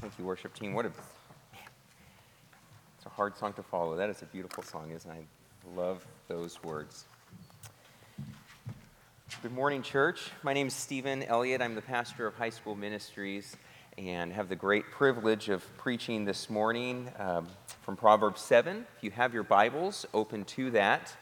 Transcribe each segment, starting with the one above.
Thank you, worship team. What a it's a hard song to follow. That is a beautiful song, isn't it? I love those words. Good morning, church. My name is Stephen Elliott. I'm the pastor of High School Ministries and have the great privilege of preaching this morning um, from Proverbs 7. If you have your Bibles, open to that.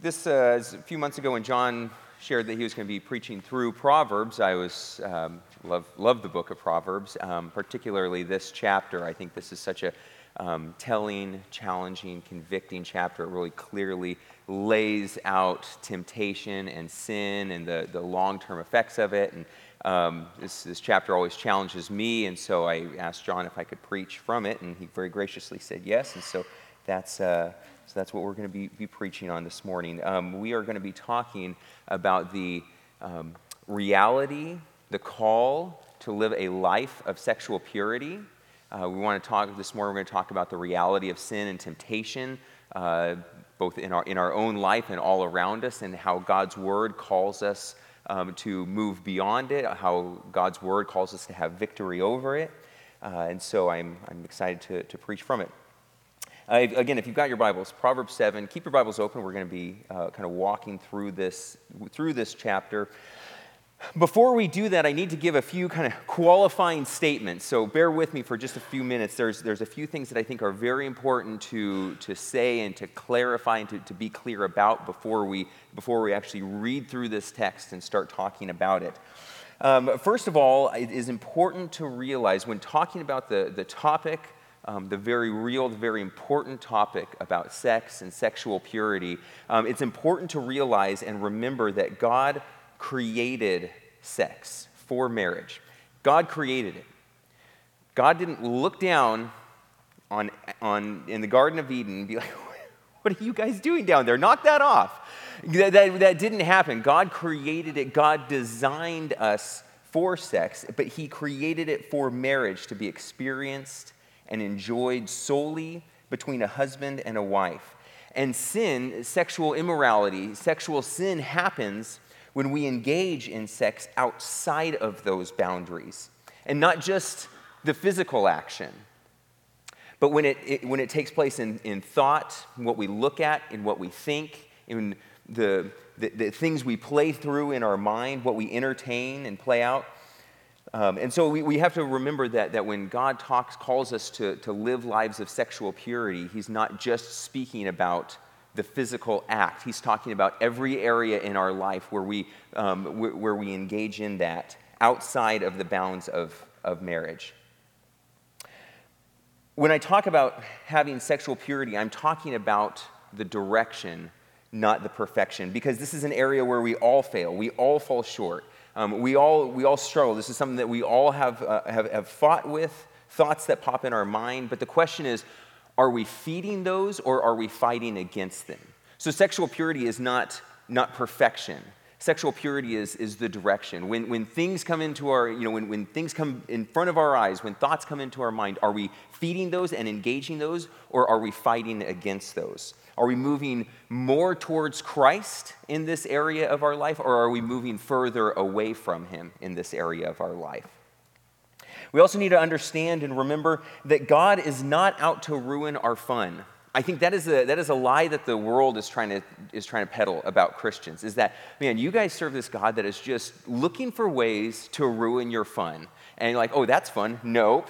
This uh, is a few months ago when John shared that he was going to be preaching through Proverbs. I was um, love love the book of Proverbs, um, particularly this chapter. I think this is such a um, telling, challenging, convicting chapter. It really clearly lays out temptation and sin and the, the long term effects of it. And um, this, this chapter always challenges me, and so I asked John if I could preach from it, and he very graciously said yes. And so that's. Uh, so that's what we're going to be, be preaching on this morning. Um, we are going to be talking about the um, reality, the call to live a life of sexual purity. Uh, we want to talk this morning, we're going to talk about the reality of sin and temptation, uh, both in our, in our own life and all around us, and how God's word calls us um, to move beyond it, how God's word calls us to have victory over it. Uh, and so I'm, I'm excited to, to preach from it. Uh, again, if you've got your Bibles, Proverbs 7, keep your Bibles open. We're going to be uh, kind of walking through this, through this chapter. Before we do that, I need to give a few kind of qualifying statements. So bear with me for just a few minutes. There's, there's a few things that I think are very important to, to say and to clarify and to, to be clear about before we, before we actually read through this text and start talking about it. Um, first of all, it is important to realize when talking about the, the topic um, the very real, the very important topic about sex and sexual purity, um, it's important to realize and remember that God created sex for marriage. God created it. God didn't look down on, on, in the Garden of Eden and be like, What are you guys doing down there? Knock that off. That, that, that didn't happen. God created it, God designed us for sex, but He created it for marriage to be experienced and enjoyed solely between a husband and a wife. And sin, sexual immorality, sexual sin happens when we engage in sex outside of those boundaries. And not just the physical action, but when it, it, when it takes place in, in thought, in what we look at, in what we think, in the, the, the things we play through in our mind, what we entertain and play out. Um, and so we, we have to remember that, that when God talks, calls us to, to live lives of sexual purity, He's not just speaking about the physical act. He's talking about every area in our life where we, um, where, we engage in that outside of the bounds of, of marriage. When I talk about having sexual purity, I'm talking about the direction, not the perfection, because this is an area where we all fail. We all fall short. Um, we, all, we all struggle. This is something that we all have, uh, have, have fought with, thoughts that pop in our mind. But the question is are we feeding those or are we fighting against them? So, sexual purity is not, not perfection. Sexual purity is, is the direction. When, when things come into our, you know, when, when things come in front of our eyes, when thoughts come into our mind, are we feeding those and engaging those, or are we fighting against those? Are we moving more towards Christ in this area of our life, or are we moving further away from Him in this area of our life? We also need to understand and remember that God is not out to ruin our fun. I think that is a, that is a lie that the world is trying, to, is trying to peddle about Christians is that, man, you guys serve this God that is just looking for ways to ruin your fun. And you're like, oh, that's fun. Nope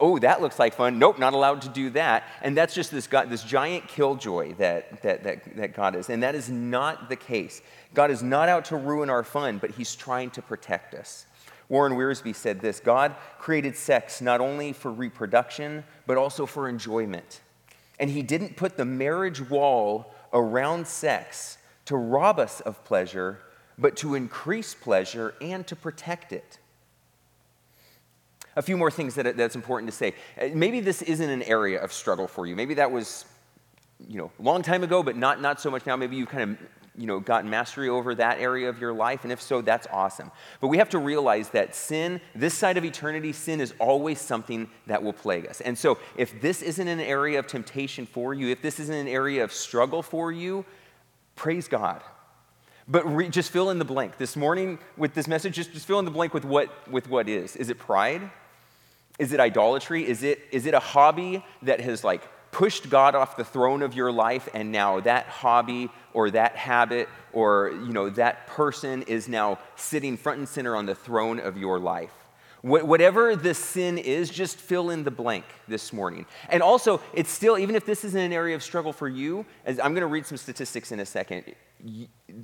oh, that looks like fun. Nope, not allowed to do that. And that's just this, God, this giant killjoy that, that, that, that God is. And that is not the case. God is not out to ruin our fun, but He's trying to protect us. Warren Wiersbe said this God created sex not only for reproduction, but also for enjoyment. And He didn't put the marriage wall around sex to rob us of pleasure, but to increase pleasure and to protect it a few more things that, that's important to say. Uh, maybe this isn't an area of struggle for you. Maybe that was, you know, a long time ago, but not, not so much now. Maybe you've kind of you know, gotten mastery over that area of your life, and if so, that's awesome. But we have to realize that sin, this side of eternity, sin is always something that will plague us. And so, if this isn't an area of temptation for you, if this isn't an area of struggle for you, praise God. But re- just fill in the blank. This morning with this message, just, just fill in the blank with what, with what is. Is it pride? Is it idolatry? Is it, is it a hobby that has like pushed God off the throne of your life and now that hobby or that habit or you know that person is now sitting front and center on the throne of your life? Whatever the sin is, just fill in the blank this morning. And also, it's still, even if this isn't an area of struggle for you, as I'm going to read some statistics in a second,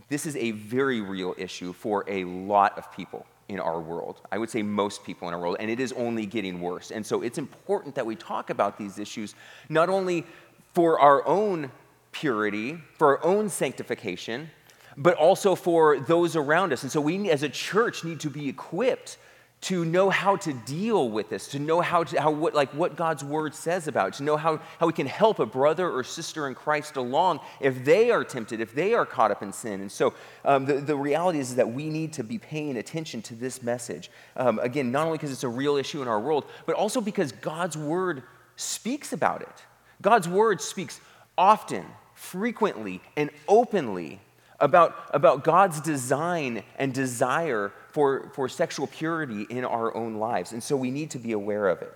this is a very real issue for a lot of people in our world. I would say most people in our world, and it is only getting worse. And so it's important that we talk about these issues, not only for our own purity, for our own sanctification, but also for those around us. And so we, as a church, need to be equipped to know how to deal with this, to know how to, how, what, like what God's word says about it, to know how, how we can help a brother or sister in Christ along if they are tempted, if they are caught up in sin. And so um, the, the reality is, that we need to be paying attention to this message. Um, again, not only because it's a real issue in our world, but also because God's word speaks about it. God's word speaks often, frequently, and openly about, about God's design and desire for, for sexual purity in our own lives. And so we need to be aware of it.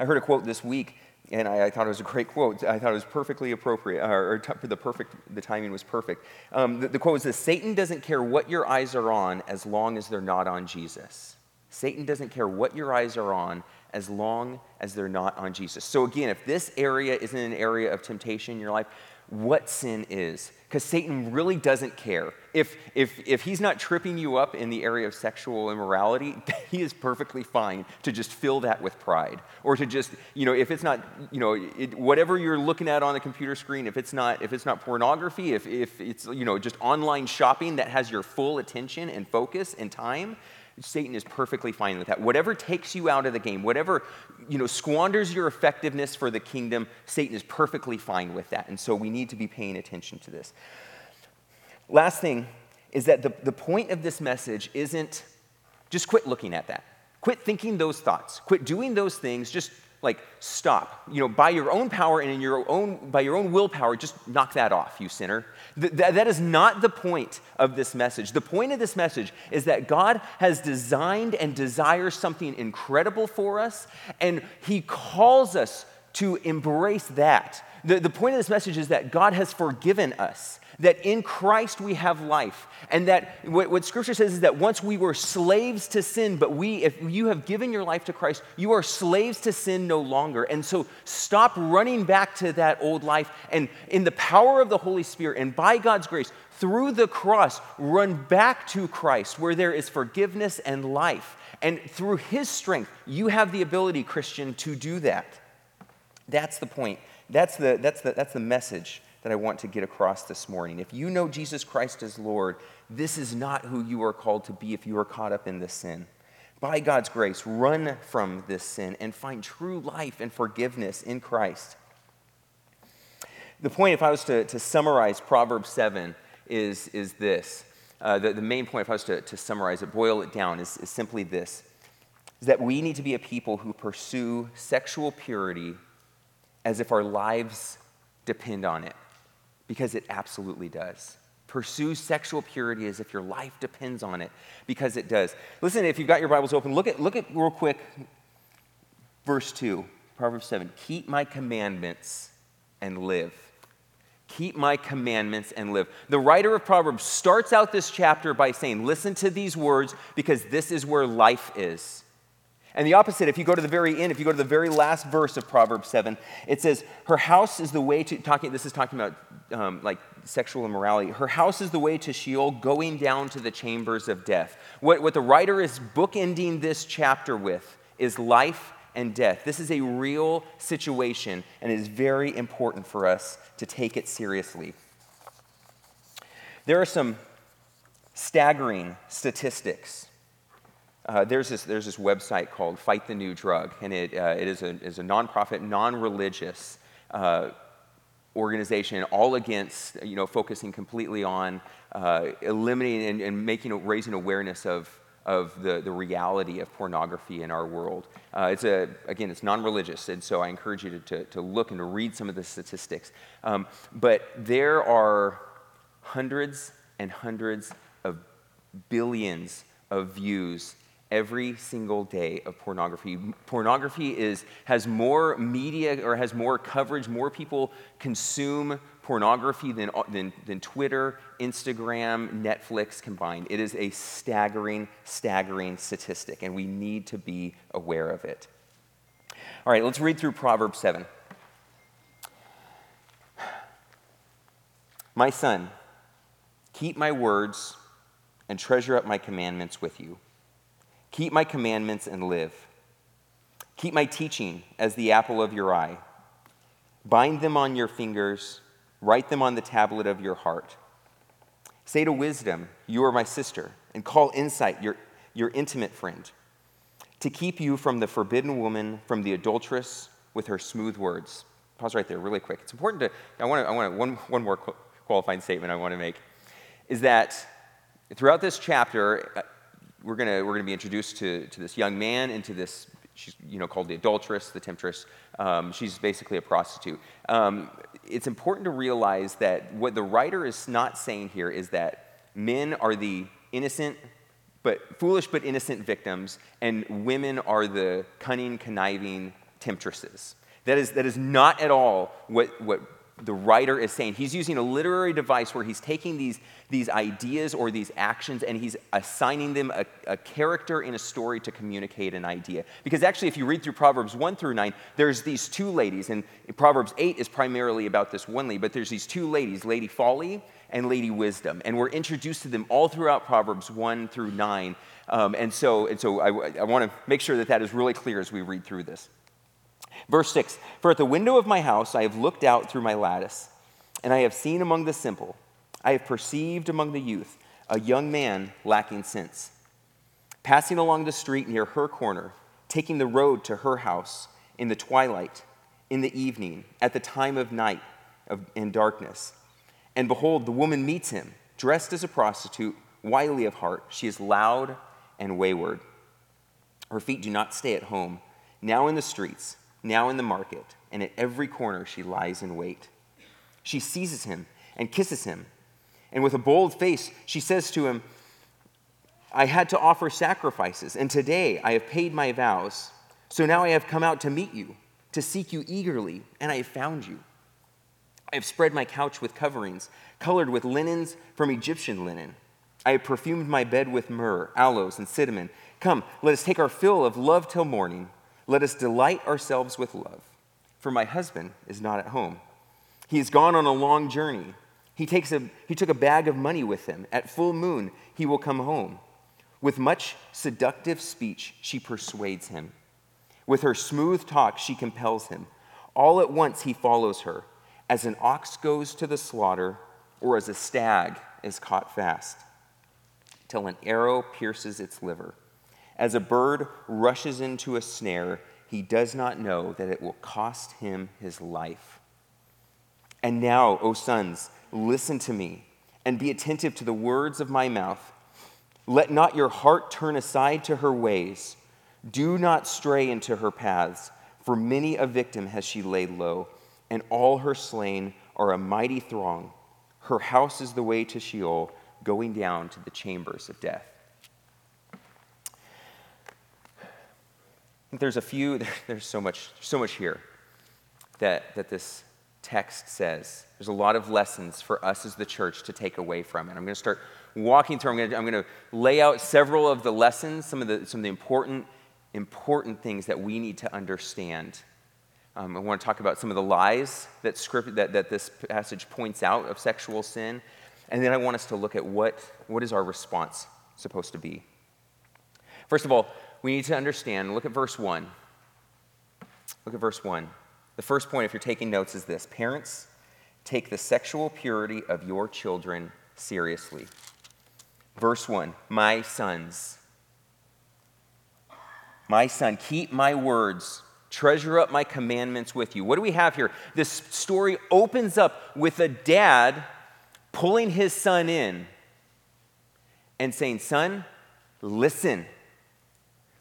I heard a quote this week, and I, I thought it was a great quote. I thought it was perfectly appropriate, or, or t- the, perfect, the timing was perfect. Um, the, the quote was this Satan doesn't care what your eyes are on as long as they're not on Jesus. Satan doesn't care what your eyes are on as long as they're not on Jesus. So, again, if this area isn't an area of temptation in your life, what sin is because Satan really doesn't care. If, if, if he's not tripping you up in the area of sexual immorality, he is perfectly fine to just fill that with pride. Or to just, you know, if it's not, you know, it, whatever you're looking at on the computer screen, if it's not, if it's not pornography, if, if it's, you know, just online shopping that has your full attention and focus and time, Satan is perfectly fine with that. Whatever takes you out of the game, whatever you know squanders your effectiveness for the kingdom, Satan is perfectly fine with that. And so we need to be paying attention to this. Last thing is that the, the point of this message isn't just quit looking at that. Quit thinking those thoughts. Quit doing those things. Just like stop. You know by your own power and in your own by your own willpower just knock that off you sinner. Th- that is not the point of this message. The point of this message is that god has designed and desires something incredible for us and he calls us to embrace that. The, the point of this message is that god has forgiven us that in Christ we have life. And that what, what, Scripture says is that once we were slaves to sin, but we, if you have given your life to Christ, you are slaves to sin no longer. And so stop running back to that old life and in the power of the Holy Spirit and by God's grace, through the cross, run back to Christ where there is forgiveness and life. And through His strength, you have the ability, Christian, to do that. That's the point. That's the, that's the, that's the message that I want to get across this morning. If you know Jesus Christ as Lord, this is not who you are called to be if you are caught up in this sin. By God's grace, run from this sin and find true life and forgiveness in Christ. The point, if I was to, to summarize Proverbs 7, is, is this. Uh, the, the main point, if I was to, to summarize it, boil it down, is, is simply this is that we need to be a people who pursue sexual purity as if our lives depend on it because it absolutely does. Pursue sexual purity as if your life depends on it because it does. Listen, if you've got your Bibles open, look at, look at real quick verse 2, Proverbs 7. Keep my commandments and live. Keep my commandments and live. The writer of Proverbs starts out this chapter by saying, Listen to these words because this is where life is. And the opposite, if you go to the very end, if you go to the very last verse of Proverbs 7, it says, Her house is the way to, talking, this is talking about um, like sexual immorality. Her house is the way to Sheol, going down to the chambers of death. What, what the writer is bookending this chapter with is life and death. This is a real situation, and it is very important for us to take it seriously. There are some staggering statistics uh, there's, this, there's this website called Fight the New Drug, and it, uh, it is, a, is a nonprofit, non religious uh, organization, all against, you know, focusing completely on uh, eliminating and, and, making, raising awareness of, of the, the reality of pornography in our world. Uh, it's a, again, it's non religious, and so I encourage you to, to, to, look and to read some of the statistics. Um, but there are hundreds and hundreds of billions of views every single day of pornography. Pornography is, has more media or has more coverage, more people consume pornography than, uh, than, than Twitter, Instagram, Netflix combined. It is a staggering, staggering statistic, and we need to be aware of it. All right, let's read through Proverbs 7. My son, keep my words and treasure up my commandments with you. Keep my commandments and live. Keep my teaching as the apple of your eye. Bind them on your fingers, write them on the tablet of your heart. Say to wisdom, You are my sister, and call insight your, your intimate friend, to keep you from the forbidden woman, from the adulteress with her smooth words. Pause right there, really quick. It's important to, I want to, I want to, one, one more qualifying statement I want to make is that throughout this chapter, we're going we're gonna be introduced to, to this young man and to this, she's you know, called the adulteress, the temptress. Um, she's basically a prostitute. Um, it's important to realize that what the writer is not saying here is that men are the innocent, but foolish but innocent victims, and women are the cunning, conniving temptresses. That is, that is not at all what, what the writer is saying. He's using a literary device where he's taking these, these ideas or these actions and he's assigning them a, a, character in a story to communicate an idea. Because actually, if you read through Proverbs 1 through 9, there's these two ladies, and Proverbs 8 is primarily about this one lady, but there's these two ladies, Lady Folly and Lady Wisdom. And we're introduced to them all throughout Proverbs 1 through 9. Um, and so, and so I, I want to make sure that that is really clear as we read through this. Verse 6 For at the window of my house I have looked out through my lattice, and I have seen among the simple, I have perceived among the youth, a young man lacking sense. Passing along the street near her corner, taking the road to her house in the twilight, in the evening, at the time of night of, in darkness. And behold, the woman meets him, dressed as a prostitute, wily of heart. She is loud and wayward. Her feet do not stay at home. Now in the streets, now in the market, and at every corner she lies in wait. She seizes him and kisses him. And with a bold face, she says to him, I had to offer sacrifices, and today I have paid my vows. So now I have come out to meet you, to seek you eagerly, and I have found you. I have spread my couch with coverings, colored with linens from Egyptian linen. I have perfumed my bed with myrrh, aloes, and cinnamon. Come, let us take our fill of love till morning. Let us delight ourselves with love, for my husband is not at home. He has gone on a long journey. He, takes a, he took a bag of money with him. At full moon, he will come home. With much seductive speech, she persuades him. With her smooth talk, she compels him. All at once, he follows her, as an ox goes to the slaughter, or as a stag is caught fast, till an arrow pierces its liver. As a bird rushes into a snare, he does not know that it will cost him his life. And now, O sons, listen to me and be attentive to the words of my mouth. Let not your heart turn aside to her ways. Do not stray into her paths, for many a victim has she laid low, and all her slain are a mighty throng. Her house is the way to Sheol, going down to the chambers of death. There's a few, there's so much, so much here that, that this text says. There's a lot of lessons for us as the church to take away from it. I'm going to start walking through, I'm going to, I'm going to lay out several of the lessons, some of the, some of the important, important things that we need to understand. Um, I want to talk about some of the lies that, script, that, that this passage points out of sexual sin. And then I want us to look at what, what is our response supposed to be. First of all, we need to understand. Look at verse 1. Look at verse 1. The first point, if you're taking notes, is this Parents, take the sexual purity of your children seriously. Verse 1 My sons, my son, keep my words, treasure up my commandments with you. What do we have here? This story opens up with a dad pulling his son in and saying, Son, listen.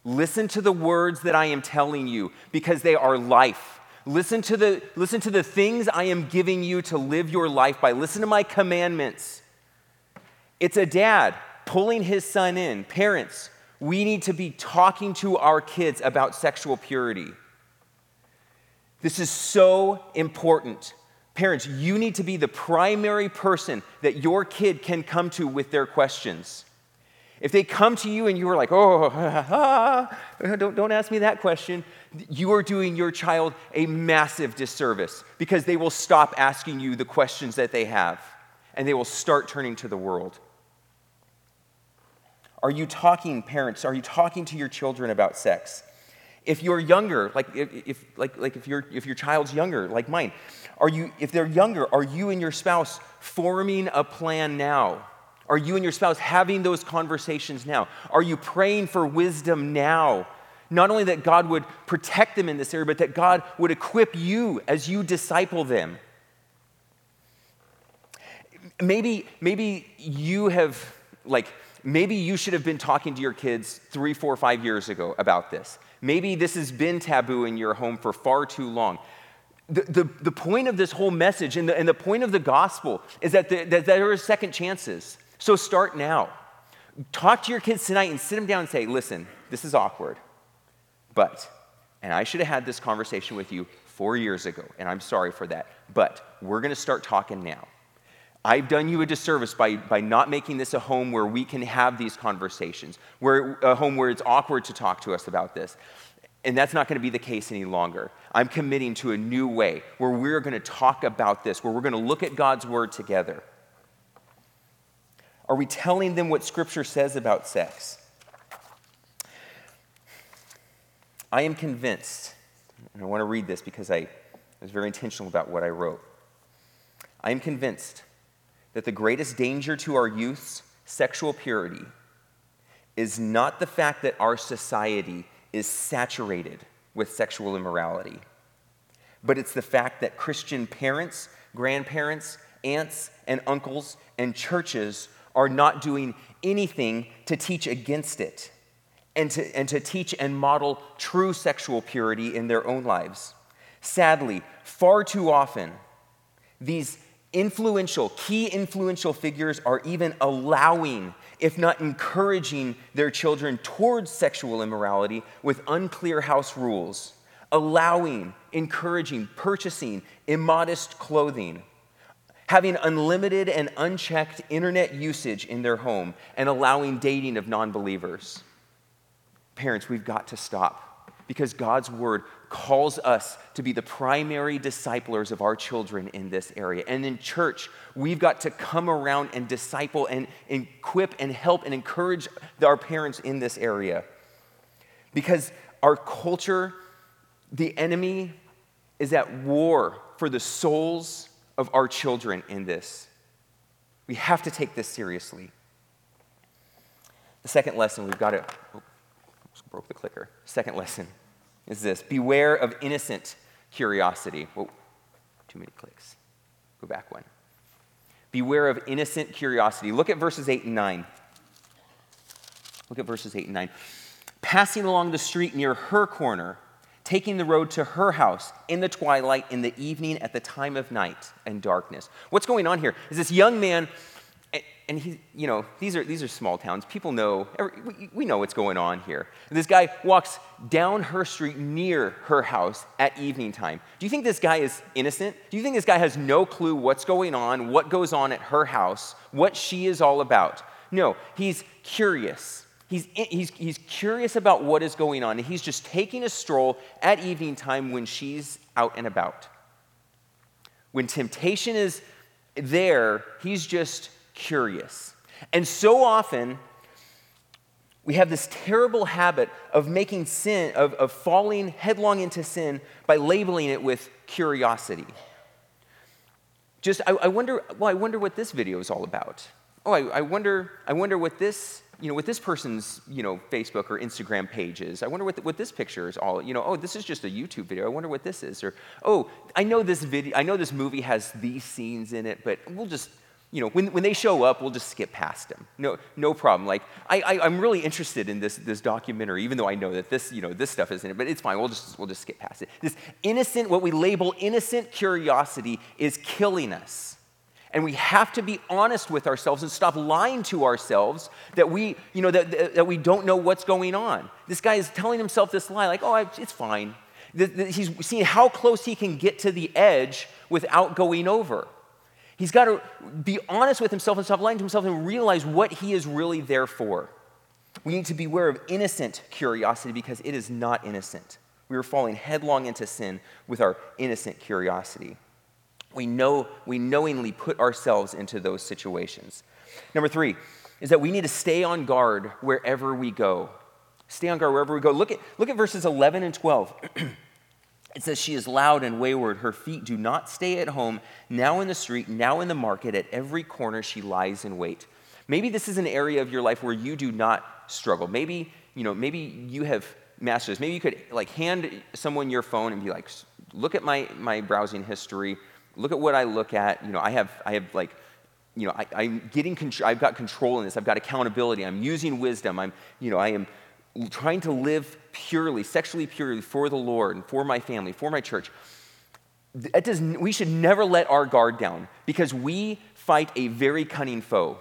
Listen to the words that I am telling you because they are life. Listen to the, listen to the things I am giving you to live your life by. Listen to my commandments. It's a dad pulling his son in. Parents, we need to be talking to our kids about sexual purity. This is so important. Parents, you need to be the primary person that your kid can come to with their questions. If they come to you and you are like, oh, don't, don't ask me that question, you are doing your child a massive disservice because they will stop asking you the questions that they have and they will start turning to the world. Are you talking, parents, are you talking to your children about sex? If you're younger, like if, if, like, like if, your if your child's younger, like mine, are you, if they're younger, are you and your spouse forming a plan now? Are you and your spouse having those conversations now? Are you praying for wisdom now? Not only that God would protect them in this area, but that God would equip you as you disciple them. Maybe, maybe you have, like, maybe you should have been talking to your kids three, four, five years ago about this. Maybe this has been taboo in your home for far too long. The, the, the point of this whole message and the, and the point of the gospel is that, the, that there are second chances. So start now. Talk to your kids tonight and sit them down and say, listen, this is awkward, but, and I should have had this conversation with you four years ago, and I'm sorry for that, but we're gonna start talking now. I've done you a disservice by, by not making this a home where we can have these conversations, where, a home where it's awkward to talk to us about this. And that's not going to be the case any longer. I'm committing to a new way where we're going to talk about this, where we're going to look at God's word together. Are we telling them what Scripture says about sex? I am convinced, and I want to read this because I was very intentional about what I wrote. I am convinced that the greatest danger to our youth's sexual purity is not the fact that our society is saturated with sexual immorality. But it's the fact that Christian parents, grandparents, aunts, and uncles, and churches are not doing anything to teach against it and to, and to teach and model true sexual purity in their own lives. Sadly, far too often, these influential, key influential figures are even allowing, if not encouraging, their children towards sexual immorality with unclear house rules, allowing, encouraging, purchasing immodest clothing, having unlimited and unchecked internet usage in their home, and allowing dating of non believers. Parents, we've got to stop because God's word calls us to be the primary disciplers of our children in this area. And in church, we've got to come around and disciple and equip and help and encourage our parents in this area. Because our culture, the enemy, is at war for the souls of our children in this. We have to take this seriously. The second lesson we've got to, oh, broke the clicker. Second lesson is this Beware of innocent curiosity. Whoa, too many clicks. Go back one. Beware of innocent curiosity. Look at verses 8 and 9. Look at verses 8 and 9. Passing along the street near her corner, taking the road to her house in the twilight, in the evening, at the time of night and darkness. What's going on here is this young man and he, you know, these are, these are small towns. People know, we, know what's going on here. This guy walks down her street near her house at evening time. Do you think this guy is innocent? Do you think this guy has no clue what's going on, what goes on at her house, what she is all about? No, he's curious. He's, he's, he's curious about what is going on, he's just taking a stroll at evening time when she's out and about. When temptation is there, he's just curious. And so often, we have this terrible habit of making sin, of, of falling headlong into sin by labeling it with curiosity. Just, I, I wonder, well, I wonder what this video is all about. Oh, I, I, wonder, I wonder what this, you know, with this person's, you know, Facebook or Instagram pages. I wonder what, the, what this picture is all, you know, oh, this is just a YouTube video. I wonder what this is. Or, oh, I know this video, I know this movie has these scenes in it, but we'll just, you know, when, when they show up, we'll just skip past them. No, no problem. Like, I, I, am really interested in this, this documentary, even though I know that this, you know, this stuff isn't it, but it's fine. We'll just, we'll just skip past it. This innocent, what we label innocent curiosity is killing us. And we have to be honest with ourselves and stop lying to ourselves that we, you know, that, that we don't know what's going on. This guy is telling himself this lie, like, oh, it's fine. He's seeing how close he can get to the edge without going over. He's got to be honest with himself and stop lying to himself and realize what he is really there for. We need to beware of innocent curiosity because it is not innocent. We are falling headlong into sin with our innocent curiosity. We know we knowingly put ourselves into those situations. Number three is that we need to stay on guard wherever we go. Stay on guard wherever we go. Look at, look at verses 11 and 12. it says, She is loud and wayward. Her feet do not stay at home. Now in the street, now in the market, at every corner she lies in wait. Maybe this is an area of your life where you do not struggle. Maybe, you know, maybe you have mastered this. Maybe you could like hand someone your phone and be like, look at my, my browsing history look at what I look at. You know, I have, I have like, you know, I, am getting, control, I've got control in this. I've got accountability. I'm using wisdom. I'm, you know, I am trying to live purely, sexually purely for the Lord and for my family, for my church. That does, we should never let our guard down because we fight a very cunning foe.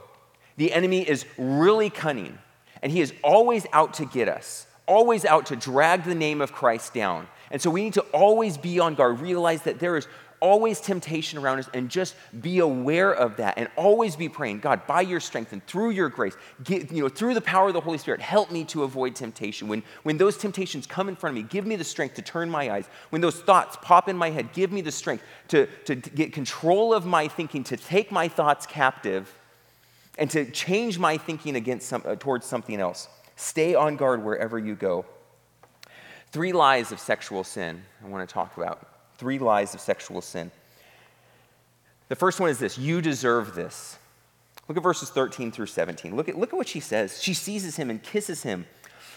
The enemy is really cunning, and he is always out to get us, always out to drag the name of Christ down. And so we need to always be on guard, realize that there is always temptation around us and just be aware of that and always be praying god by your strength and through your grace you know through the power of the holy spirit help me to avoid temptation. When when those temptations come in front of me give me the strength to turn my eyes. When those thoughts pop in my head give me the strength to, to, to get control of my thinking to take my thoughts captive and to change my thinking against some, uh, towards something else. Stay on guard wherever you go. Three lies of sexual sin i want to talk about Three lies of sexual sin. The first one is this you deserve this. Look at verses 13 through 17. Look at, look at what she says. She seizes him and kisses him.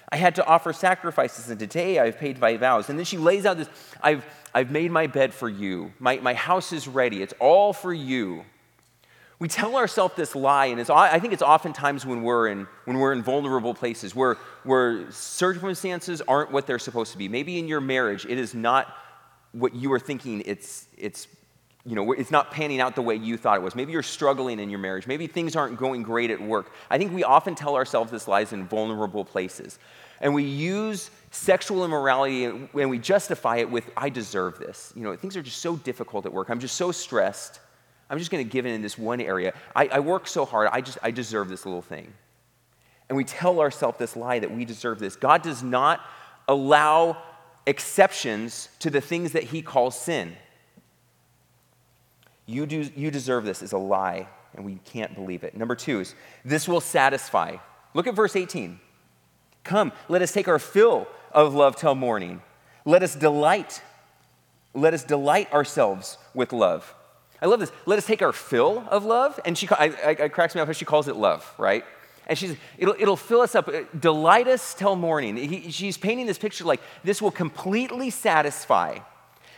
I had to offer sacrifices, and today I've paid my vows. And then she lays out this I've, I've made my bed for you. My, my house is ready. It's all for you. We tell ourselves this lie, and I think it's oftentimes when we're in, when we're in vulnerable places where, where circumstances aren't what they're supposed to be. Maybe in your marriage, it is not what you were thinking it's, it's, you know, it's not panning out the way you thought it was. Maybe you're struggling in your marriage. Maybe things aren't going great at work. I think we often tell ourselves this lies in vulnerable places. And we use sexual immorality and we justify it with, I deserve this. You know, things are just so difficult at work. I'm just so stressed. I'm just going to give in in this one area. I, I work so hard. I just, I deserve this little thing. And we tell ourselves this lie that we deserve this. God does not allow exceptions to the things that he calls sin. You, do, you deserve this is a lie, and we can't believe it. Number two is this will satisfy. Look at verse 18. Come, let us take our fill of love till morning. Let us delight. Let us delight ourselves with love. I love this. Let us take our fill of love. And she, I, I, I cracks me up how she calls it love, right? And she's, it'll, it'll fill us up, uh, delight us till morning. He, she's painting this picture like this will completely satisfy.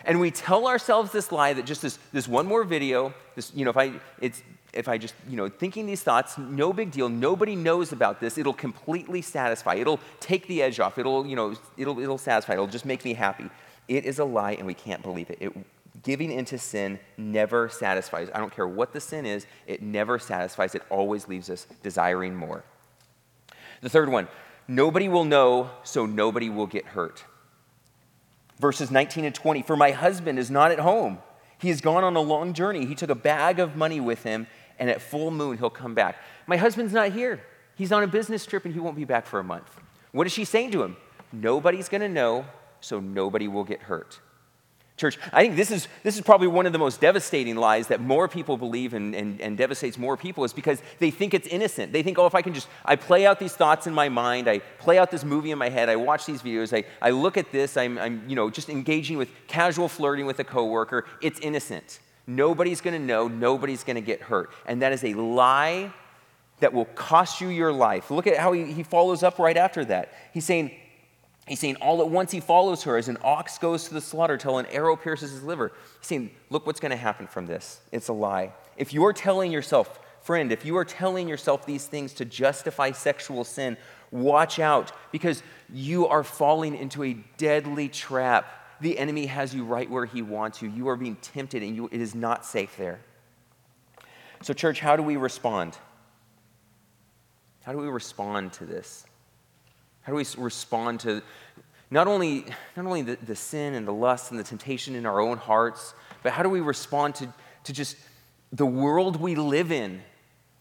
And we tell ourselves this lie that just this, this one more video, this, you know, if I, it's, if I just, you know, thinking these thoughts, no big deal, nobody knows about this, it'll completely satisfy. It'll take the edge off. It'll, you know, it'll, it'll satisfy. It'll just make me happy. It is a lie and we can't believe it. It giving into sin never satisfies. I don't care what the sin is, it never satisfies. It always leaves us desiring more. The third one nobody will know, so nobody will get hurt. Verses 19 and 20 For my husband is not at home. He has gone on a long journey. He took a bag of money with him, and at full moon he'll come back. My husband's not here. He's on a business trip and he won't be back for a month. What is she saying to him? Nobody's going to know, so nobody will get hurt. Church, I think this is, this is probably one of the most devastating lies that more people believe and, and, and devastates more people is because they think it's innocent. They think, oh, if I can just, I play out these thoughts in my mind, I play out this movie in my head, I watch these videos, I, I look at this, I'm, I'm you know, just engaging with casual flirting with a coworker, it's innocent. Nobody's gonna know, nobody's gonna get hurt. And that is a lie that will cost you your life. Look at how he, he follows up right after that. He's saying, He's saying, all at once he follows her as an ox goes to the slaughter till an arrow pierces his liver. He's saying, look what's going to happen from this. It's a lie. If you're telling yourself, friend, if you are telling yourself these things to justify sexual sin, watch out because you are falling into a deadly trap. The enemy has you right where he wants you. You are being tempted and you, it is not safe there. So, church, how do we respond? How do we respond to this? How do we respond to not only, not only the, the sin and the lust and the temptation in our own hearts, but how do we respond to, to just the world we live in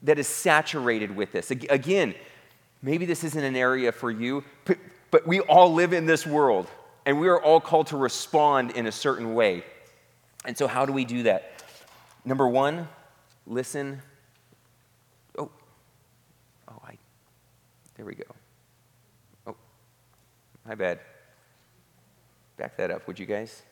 that is saturated with this? Again, maybe this isn't an area for you, but, but we all live in this world and we are all called to respond in a certain way. And so, how do we do that? Number one, listen. Oh, oh, I, there we go. My bad. Back that up, would you guys?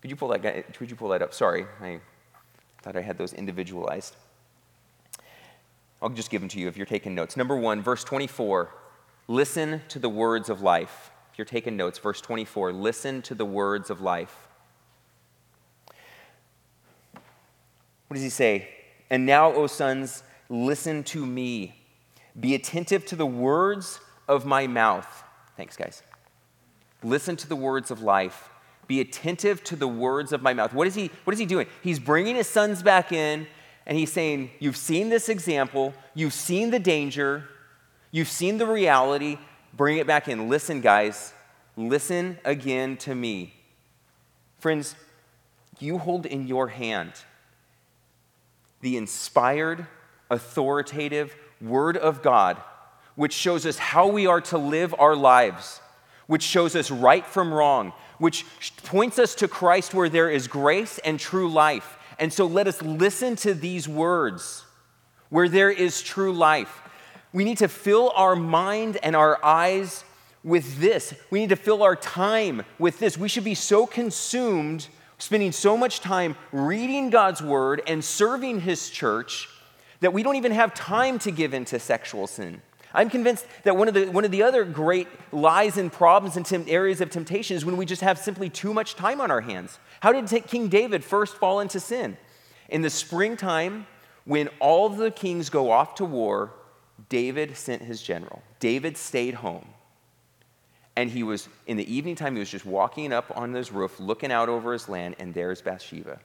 Could you pull that guy, could you pull that up? Sorry, I thought I had those individualized. I'll just give them to you if you're taking notes. Number one, verse 24, listen to the words of life. If you're taking notes, verse 24, listen to the words of life. What does he say? And now, O sons, listen to me. Be attentive to the words of my mouth. Thanks, guys. Listen to the words of life. Be attentive to the words of my mouth. What is he, what is he doing? He's bringing his sons back in and he's saying, You've seen this example, you've seen the danger, you've seen the reality. Bring it back in. Listen, guys, listen again to me. Friends, you hold in your hand the inspired, authoritative, Word of God, which shows us how we are to live our lives, which shows us right from wrong, which points us to Christ where there is grace and true life. And so let us listen to these words where there is true life. We need to fill our mind and our eyes with this. We need to fill our time with this. We should be so consumed, spending so much time reading God's word and serving His church that we don't even have time to give into sexual sin. I'm convinced that one of the, one of the other great lies and problems and areas of temptation is when we just have simply too much time on our hands. How did King David first fall into sin? In the springtime, when all the kings go off to war, David sent his general. David stayed home. And he was, in the evening time, he was just walking up on his roof, looking out over his land, and there's Bathsheba.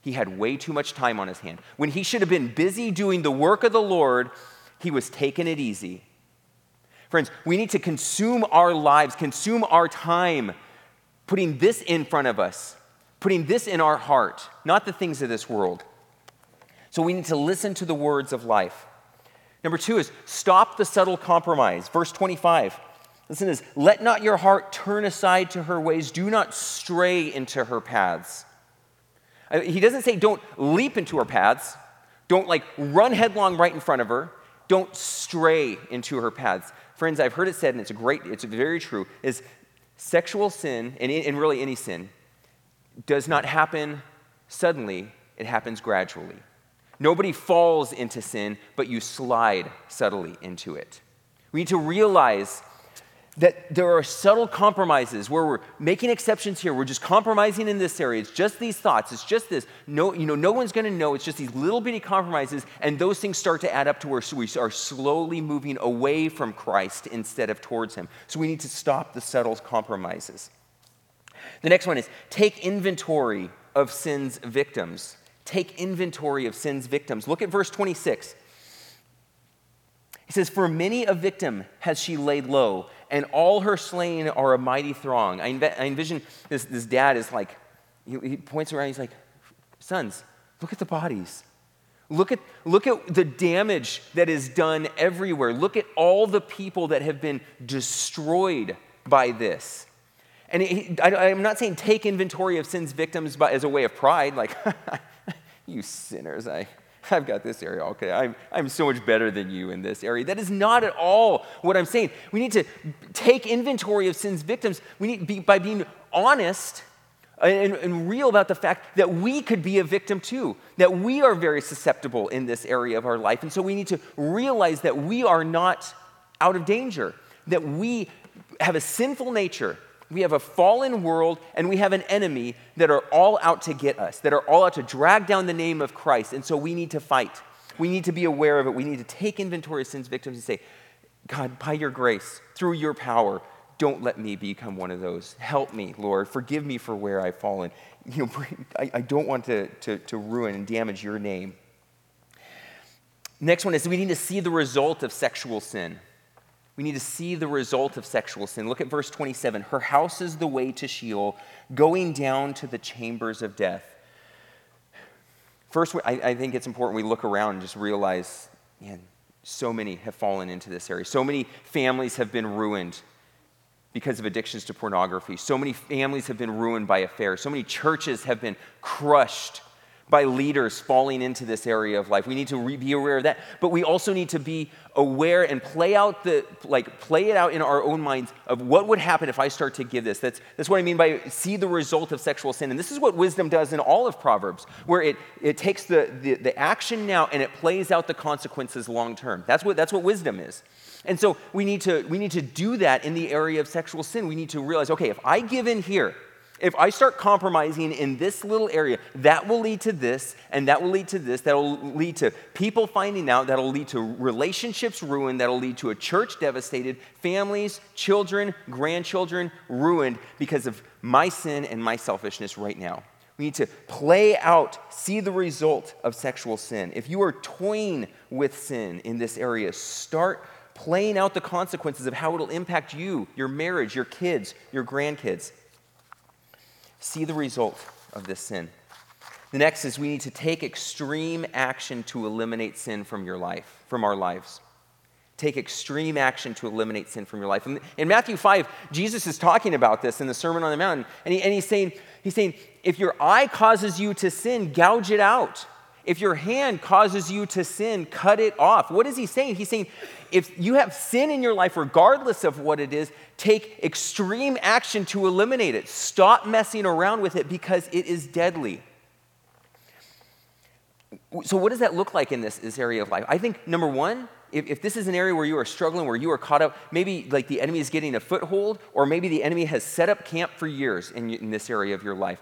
He had way too much time on his hand. When he should have been busy doing the work of the Lord, he was taking it easy. Friends, we need to consume our lives, consume our time, putting this in front of us, putting this in our heart, not the things of this world. So we need to listen to the words of life. Number two is stop the subtle compromise. Verse 25. Listen to this. Let not your heart turn aside to her ways. Do not stray into her paths. Uh, he doesn't say don't leap into her paths, don't like run headlong right in front of her, don't stray into her paths. Friends, I've heard it said, and it's a great, it's very true, is sexual sin, and, and really any sin, does not happen suddenly, it happens gradually. Nobody falls into sin, but you slide subtly into it. We need to realize that there are subtle compromises where we're making exceptions here. We're just compromising in this area. It's just these thoughts. It's just this. No, you know, no one's going to know. It's just these little bitty compromises, and those things start to add up to where we are slowly moving away from Christ instead of towards Him. So we need to stop the subtle compromises. The next one is take inventory of sin's victims. Take inventory of sin's victims. Look at verse 26. He says, For many a victim has she laid low, and all her slain are a mighty throng. I, env- I envision this, this dad is like, he, he points around, he's like, Sons, look at the bodies. Look at, look at the damage that is done everywhere. Look at all the people that have been destroyed by this. And he, I, am not saying take inventory of sin's victims as a way of pride, like, you sinners, I, I've got this area, okay, I'm, I'm so much better than you in this area. That is not at all what I'm saying. We need to take inventory of sin's victims. We need be, by being honest and, and, real about the fact that we could be a victim too, that we are very susceptible in this area of our life. And so we need to realize that we are not out of danger, that we have a sinful nature we have a fallen world and we have an enemy that are all out to get us, that are all out to drag down the name of Christ. And so we need to fight. We need to be aware of it. We need to take inventory of sin's victims and say, God, by your grace, through your power, don't let me become one of those. Help me, Lord. Forgive me for where I've fallen. You know, I, I don't want to, to, to ruin and damage your name. Next one is we need to see the result of sexual sin. We need to see the result of sexual sin. Look at verse 27. Her house is the way to Sheol, going down to the chambers of death. First, I, I think it's important we look around and just realize, man, so many have fallen into this area. So many families have been ruined because of addictions to pornography. So many families have been ruined by affairs. So many churches have been crushed by leaders falling into this area of life. We need to re- be aware of that, but we also need to be aware and play out the like play it out in our own minds of what would happen if I start to give this. That's that's what I mean by see the result of sexual sin. And this is what wisdom does in all of Proverbs, where it it takes the the, the action now and it plays out the consequences long term. That's what that's what wisdom is. And so we need to we need to do that in the area of sexual sin. We need to realize, okay, if I give in here, if I start compromising in this little area, that will lead to this, and that will lead to this, that will lead to people finding out, that'll lead to relationships ruined, that'll lead to a church devastated, families, children, grandchildren ruined because of my sin and my selfishness right now. We need to play out, see the result of sexual sin. If you are toying with sin in this area, start playing out the consequences of how it'll impact you, your marriage, your kids, your grandkids. See the result of this sin. The next is we need to take extreme action to eliminate sin from your life, from our lives. Take extreme action to eliminate sin from your life. And in Matthew 5, Jesus is talking about this in the Sermon on the Mount, and, he, and he's, saying, he's saying, if your eye causes you to sin, gouge it out. If your hand causes you to sin, cut it off. What is he saying? He's saying, if you have sin in your life, regardless of what it is, take extreme action to eliminate it. Stop messing around with it because it is deadly. So, what does that look like in this, this area of life? I think number one, if, if, this is an area where you are struggling, where you are caught up, maybe like the enemy is getting a foothold, or maybe the enemy has set up camp for years in, in this area of your life.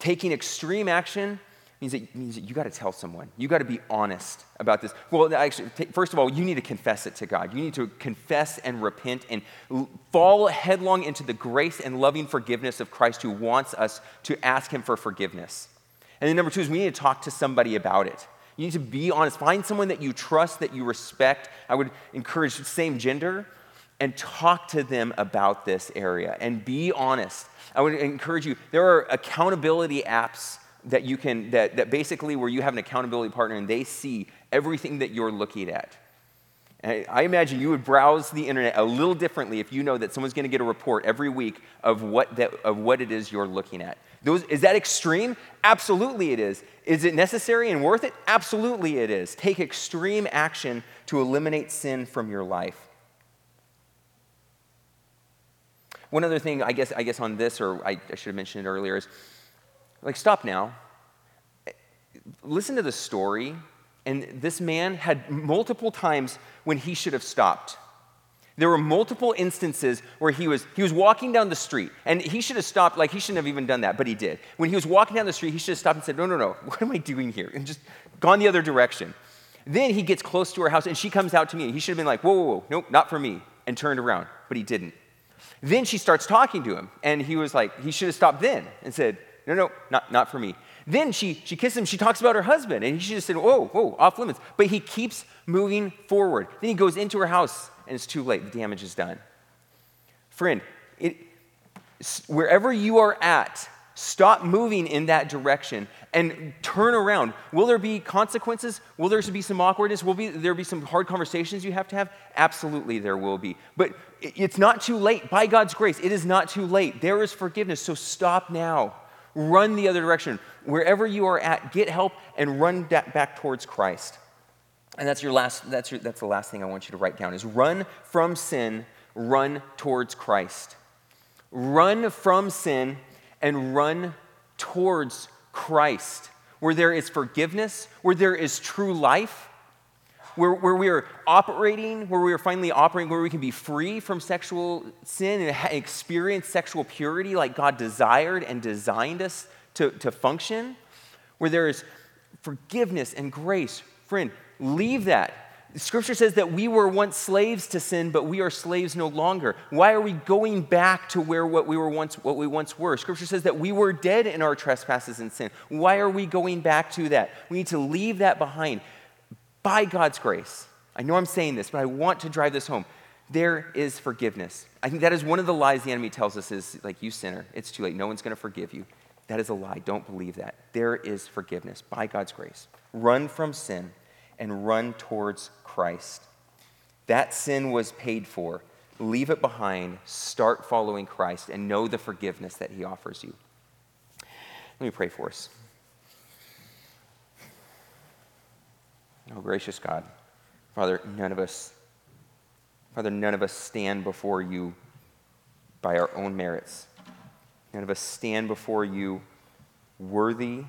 Taking extreme action means that, means that you got to tell someone. You got to be honest about this. Well, actually, first of all, you need to confess it to God. You need to confess and repent and fall headlong into the grace and loving forgiveness of Christ who wants us to ask Him for forgiveness. And then number two is we need to talk to somebody about it. You need to be honest. Find someone that you trust, that you respect. I would encourage same gender and talk to them about this area and be honest. I would encourage you, there are accountability apps that you can, that, that basically where you have an accountability partner and they see everything that you're looking at. And I imagine you would browse the internet a little differently if you know that someone's going to get a report every week of what, that, of what it is you're looking at. Those, is that extreme? Absolutely it is. Is it necessary and worth it? Absolutely it is. Take extreme action to eliminate sin from your life. One other thing, I guess, I guess on this, or I, I should have mentioned it earlier, is like, stop now. Listen to the story. And this man had multiple times when he should have stopped. There were multiple instances where he was, he was walking down the street, and he should have stopped, like he shouldn't have even done that, but he did. When he was walking down the street, he should have stopped and said, No, no, no, what am I doing here? And just gone the other direction. Then he gets close to her house, and she comes out to me, he should have been like, Whoa, whoa, whoa, nope, not for me, and turned around, but he didn't. Then she starts talking to him, and he was like, He should have stopped then and said, no, no, not, not for me. Then she, she kisses him. She talks about her husband, and he just said, whoa, whoa, off limits. But he keeps moving forward. Then he goes into her house, and it's too late. The damage is done. Friend, it, wherever you are at, stop moving in that direction and turn around. Will there be consequences? Will there be some awkwardness? Will be, there be some hard conversations you have to have? Absolutely, there will be. But it's not too late. By God's grace, it is not too late. There is forgiveness, so stop now. Run the other direction. Wherever you are at, get help and run back towards Christ. And that's your last, that's, your, that's the last thing I want you to write down is run from sin, run towards Christ. Run from sin and run towards Christ, where there is forgiveness, where there is true life, where, where we are operating, where we are finally operating, where we can be free from sexual sin and experience sexual purity like God desired and designed us to, to function, where there is forgiveness and grace. Friend, leave that. Scripture says that we were once slaves to sin, but we are slaves no longer. Why are we going back to where what we were once what we once were? Scripture says that we were dead in our trespasses and sin. Why are we going back to that? We need to leave that behind by God's grace. I know I'm saying this, but I want to drive this home. There is forgiveness. I think that is one of the lies the enemy tells us is like you sinner, it's too late. No one's going to forgive you. That is a lie. Don't believe that. There is forgiveness by God's grace. Run from sin and run towards Christ. That sin was paid for. Leave it behind, start following Christ, and know the forgiveness that He offers you. Let me pray for us. Oh, gracious God, Father, none of us, Father, none of us stand before you by our own merits. None of us stand before you worthy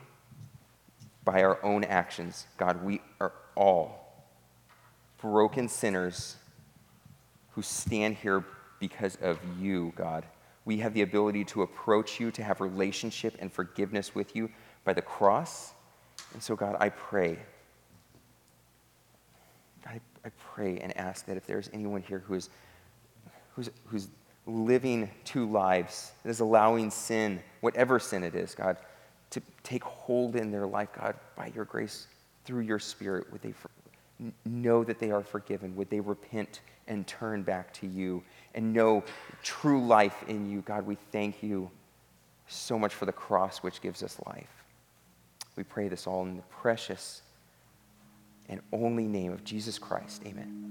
by our own actions. God, we are all broken sinners who stand here because of you, God. We have the ability to approach you, to have relationship and forgiveness with you by the cross. And so, God, I pray. I, pray and ask that if there's anyone here who is, who's, who's living two lives, that is allowing sin, whatever sin it is, God, to take hold in their life, God, by your grace, through your spirit, would they know that they are forgiven? Would they repent and turn back to you and know true life in you? God, we thank you so much for the cross which gives us life. We pray this all in the precious and only name of Jesus Christ. Amen.